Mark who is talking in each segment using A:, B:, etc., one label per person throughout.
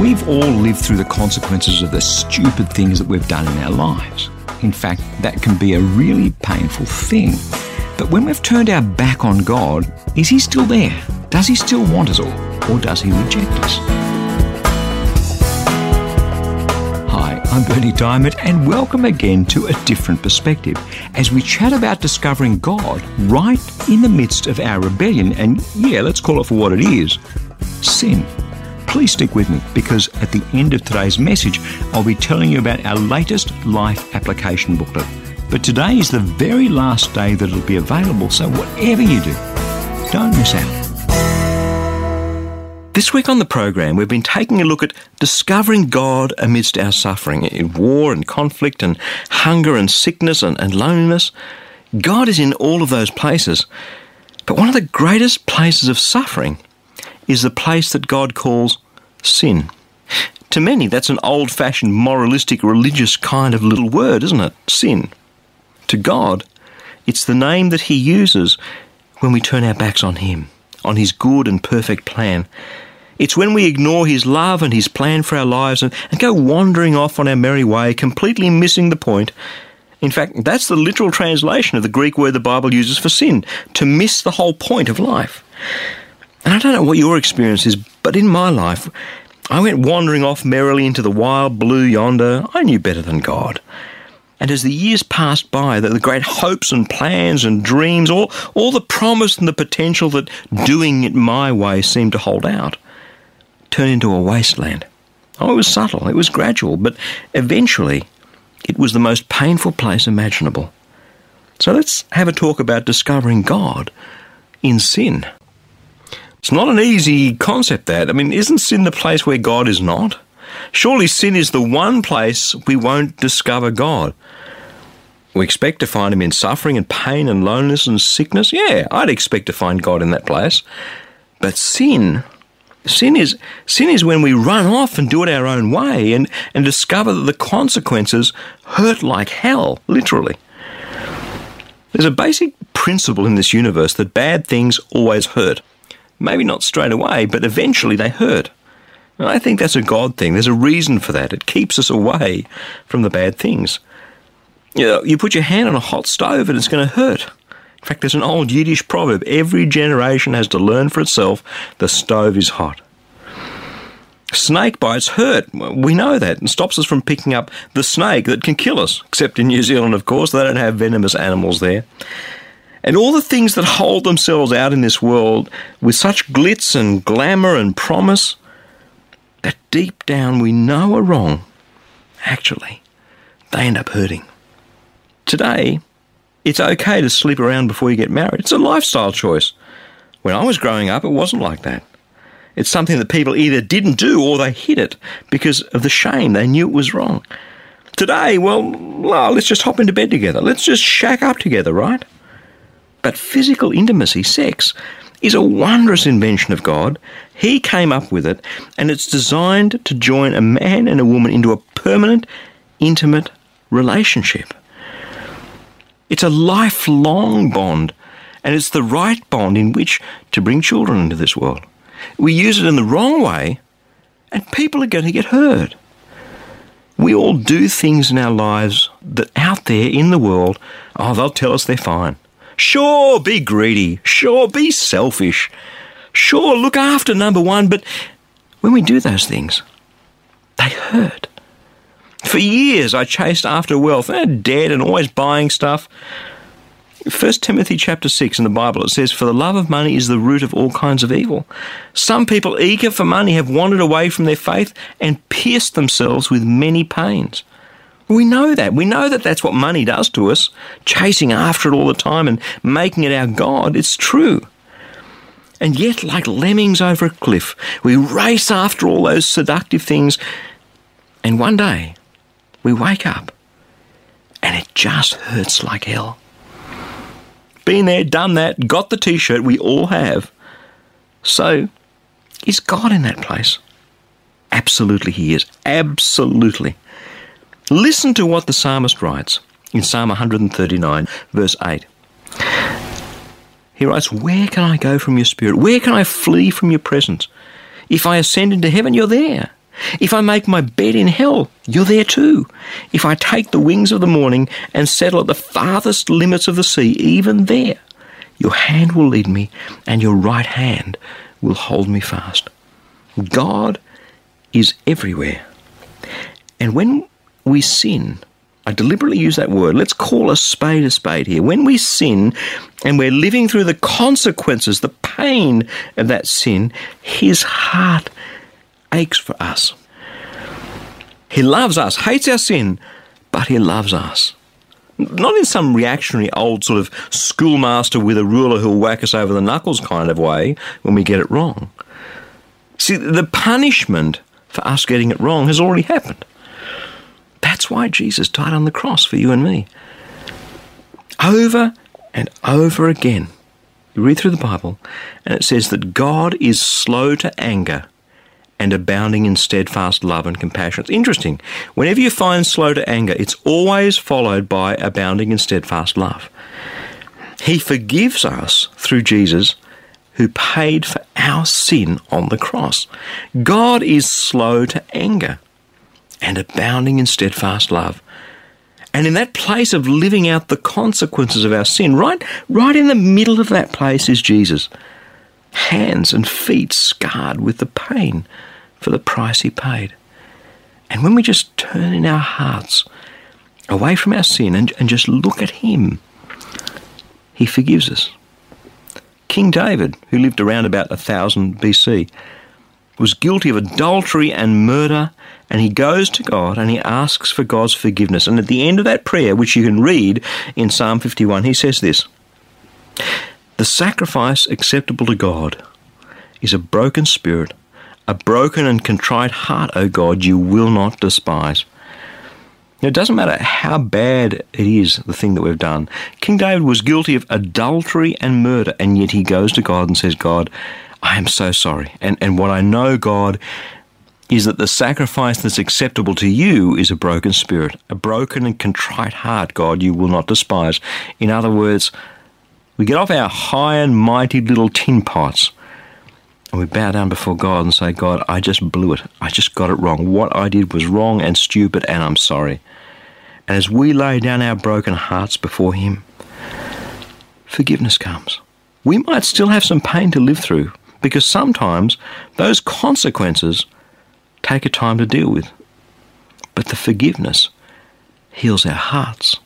A: We've all lived through the consequences of the stupid things that we've done in our lives. In fact, that can be a really painful thing. But when we've turned our back on God, is He still there? Does He still want us all? Or does He reject us? Hi, I'm Berni Dymet, and welcome again to A Different Perspective as we chat about discovering God right in the midst of our rebellion, and yeah, let's call it for what it is sin. Please stick with me because at the end of today's message, I'll be telling you about our latest life application booklet. But today is the very last day that it'll be available, so whatever you do, don't miss out. This week on the program, we've been taking a look at discovering God amidst our suffering in war and conflict and hunger and sickness and, and loneliness. God is in all of those places. But one of the greatest places of suffering is the place that God calls sin. To many, that's an old fashioned, moralistic, religious kind of little word, isn't it? Sin. To God, it's the name that He uses when we turn our backs on Him, on His good and perfect plan. It's when we ignore His love and His plan for our lives and, and go wandering off on our merry way, completely missing the point. In fact, that's the literal translation of the Greek word the Bible uses for sin, to miss the whole point of life. And I don't know what your experience is, but in my life, I went wandering off merrily into the wild blue yonder. I knew better than God. And as the years passed by, the, great hopes and plans and dreams, all, all the promise and the potential that doing it my way seemed to hold out, turned into a wasteland. Oh, it was subtle, it was gradual, but eventually it was the most painful place imaginable. So let's have a talk about discovering God in sin. It's not an easy concept, that. I mean, isn't sin the place where God is not? Surely sin is the one place we won't discover God. We expect to find Him in suffering and pain and loneliness and sickness. Yeah, I'd expect to find God in that place. But sin, sin is sin is when we run off and do it our own way and, and discover that the consequences hurt like hell, literally. There's a basic principle in this universe that bad things always hurt. Maybe not straight away, but eventually they hurt. And I think that's a God thing. There's a reason for that. It keeps us away from the bad things. You, know, you put your hand on a hot stove and it's going to hurt. In fact, there's an old Yiddish proverb every generation has to learn for itself the stove is hot. Snake bites hurt. We know that and stops us from picking up the snake that can kill us. Except in New Zealand, of course, they don't have venomous animals there. And all the things that hold themselves out in this world with such glitz and glamour and promise that deep down we know are wrong, actually, they end up hurting. Today, it's okay to sleep around before you get married. It's a lifestyle choice. When I was growing up, it wasn't like that. It's something that people either didn't do or they hid it because of the shame. They knew it was wrong. Today, well, let's just hop into bed together. Let's just shack up together, right? But physical intimacy, sex, is a wondrous invention of God. He came up with it, and it's designed to join a man and a woman into a permanent, intimate relationship. It's a lifelong bond, and it's the right bond in which to bring children into this world. We use it in the wrong way, and people are going to get hurt. We all do things in our lives that out there in the world, oh, they'll tell us they're fine. Sure, be greedy. Sure, be selfish. Sure, look after number one, but when we do those things, they hurt. For years, I chased after wealth, eh, and dead and always buying stuff. 1 Timothy chapter 6 in the Bible, it says, For the love of money is the root of all kinds of evil. Some people eager for money have wandered away from their faith and pierced themselves with many pains. We know that. We know that that's what money does to us, chasing after it all the time and making it our God. It's true. And yet, like lemmings over a cliff, we race after all those seductive things. And one day, we wake up and it just hurts like hell. Been there, done that, got the t shirt, we all have. So, is God in that place? Absolutely, He is. Absolutely. Listen to what the psalmist writes in Psalm 139, verse 8. He writes, Where can I go from your spirit? Where can I flee from your presence? If I ascend into heaven, you're there. If I make my bed in hell, you're there too. If I take the wings of the morning and settle at the farthest limits of the sea, even there, your hand will lead me and your right hand will hold me fast. God is everywhere. And when we sin, I deliberately use that word. Let's call a spade a spade here. When we sin and we're living through the consequences, the pain of that sin, His heart aches for us. He loves us, hates our sin, but He loves us. Not in some reactionary old sort of schoolmaster with a ruler who'll whack us over the knuckles kind of way when we get it wrong. See, the punishment for us getting it wrong has already happened. That's why Jesus died on the cross for you and me. Over and over again, you read through the Bible, and it says that God is slow to anger and abounding in steadfast love and compassion. It's interesting. Whenever you find slow to anger, it's always followed by abounding in steadfast love. He forgives us through Jesus who paid for our sin on the cross. God is slow to anger and abounding in steadfast love. And in that place of living out the consequences of our sin, right, right in the middle of that place is Jesus. Hands and feet scarred with the pain for the price he paid. And when we just turn in our hearts away from our sin and, and just look at him, he forgives us. King David, who lived around about 1000 BC, was guilty of adultery and murder, and he goes to God and he asks for God's forgiveness. And at the end of that prayer, which you can read in Psalm 51, he says this The sacrifice acceptable to God is a broken spirit a broken and contrite heart, O God, you will not despise. It doesn't matter how bad it is, the thing that we've done. King David was guilty of adultery and murder, and yet he goes to God and says, God, I am so sorry. And, and what I know, God, is that the sacrifice that's acceptable to you is a broken spirit, a broken and contrite heart, God, you will not despise. In other words, we get off our high and mighty little tin pots and we bow down before God and say, God, I just blew it. I just got it wrong. What I did was wrong and stupid, and I'm sorry. And as we lay down our broken hearts before Him, forgiveness comes. We might still have some pain to live through because sometimes those consequences take a time to deal with. But the forgiveness heals our hearts.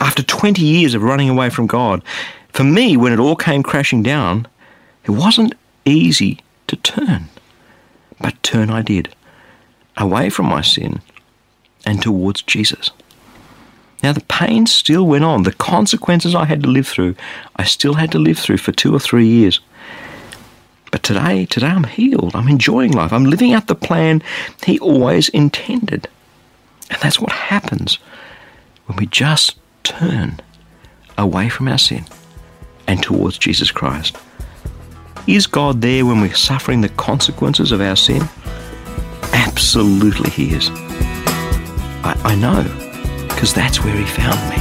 A: After 20 years of running away from God, for me, when it all came crashing down, it wasn't easy to turn. But turn I did, away from my sin and towards Jesus. Now, the pain still went on. The consequences I had to live through, I still had to live through for two or three years. But today, today I'm healed. I'm enjoying life. I'm living out the plan He always intended. And that's what happens when we just turn away from our sin and towards Jesus Christ. Is God there when we're suffering the consequences of our sin? Absolutely, He is. I, I know, because that's where He found me.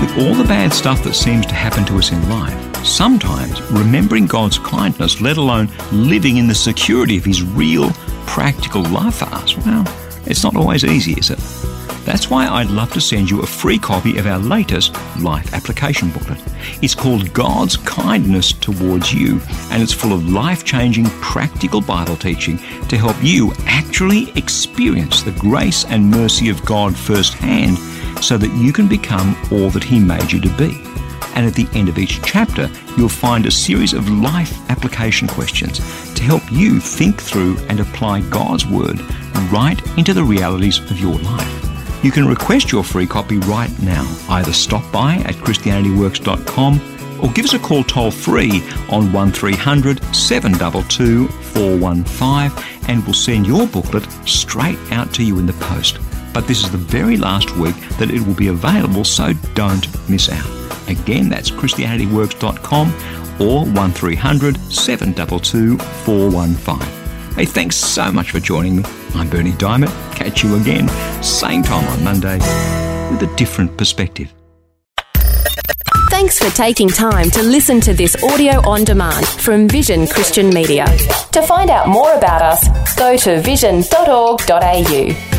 B: With all the bad stuff that seems to happen to us in life, sometimes remembering God's kindness, let alone living in the security of His real, practical love for us, well, it's not always easy, is it? That's why I'd love to send you a free copy of our latest life application booklet. It's called God's Kindness Towards You, and it's full of life changing, practical Bible teaching to help you actually experience the grace and mercy of God firsthand so that you can become all that He made you to be. And at the end of each chapter, you'll find a series of life application questions to help you think through and apply God's Word right into the realities of your life.
A: You can request your free copy right now. Either stop by at ChristianityWorks.com or give us a call toll free on 1300 722 415 and we'll send your booklet straight out to you in the post. But this is the very last week that it will be available, so don't miss out. Again, that's ChristianityWorks.com or 1300 722 415. Hey, thanks so much for joining me. I'm Berni Dymet. Catch you again, same time on Monday, with a different perspective.
C: Thanks for taking time to listen to this audio on demand from Vision Christian Media. To find out more about us, go to vision.org.au.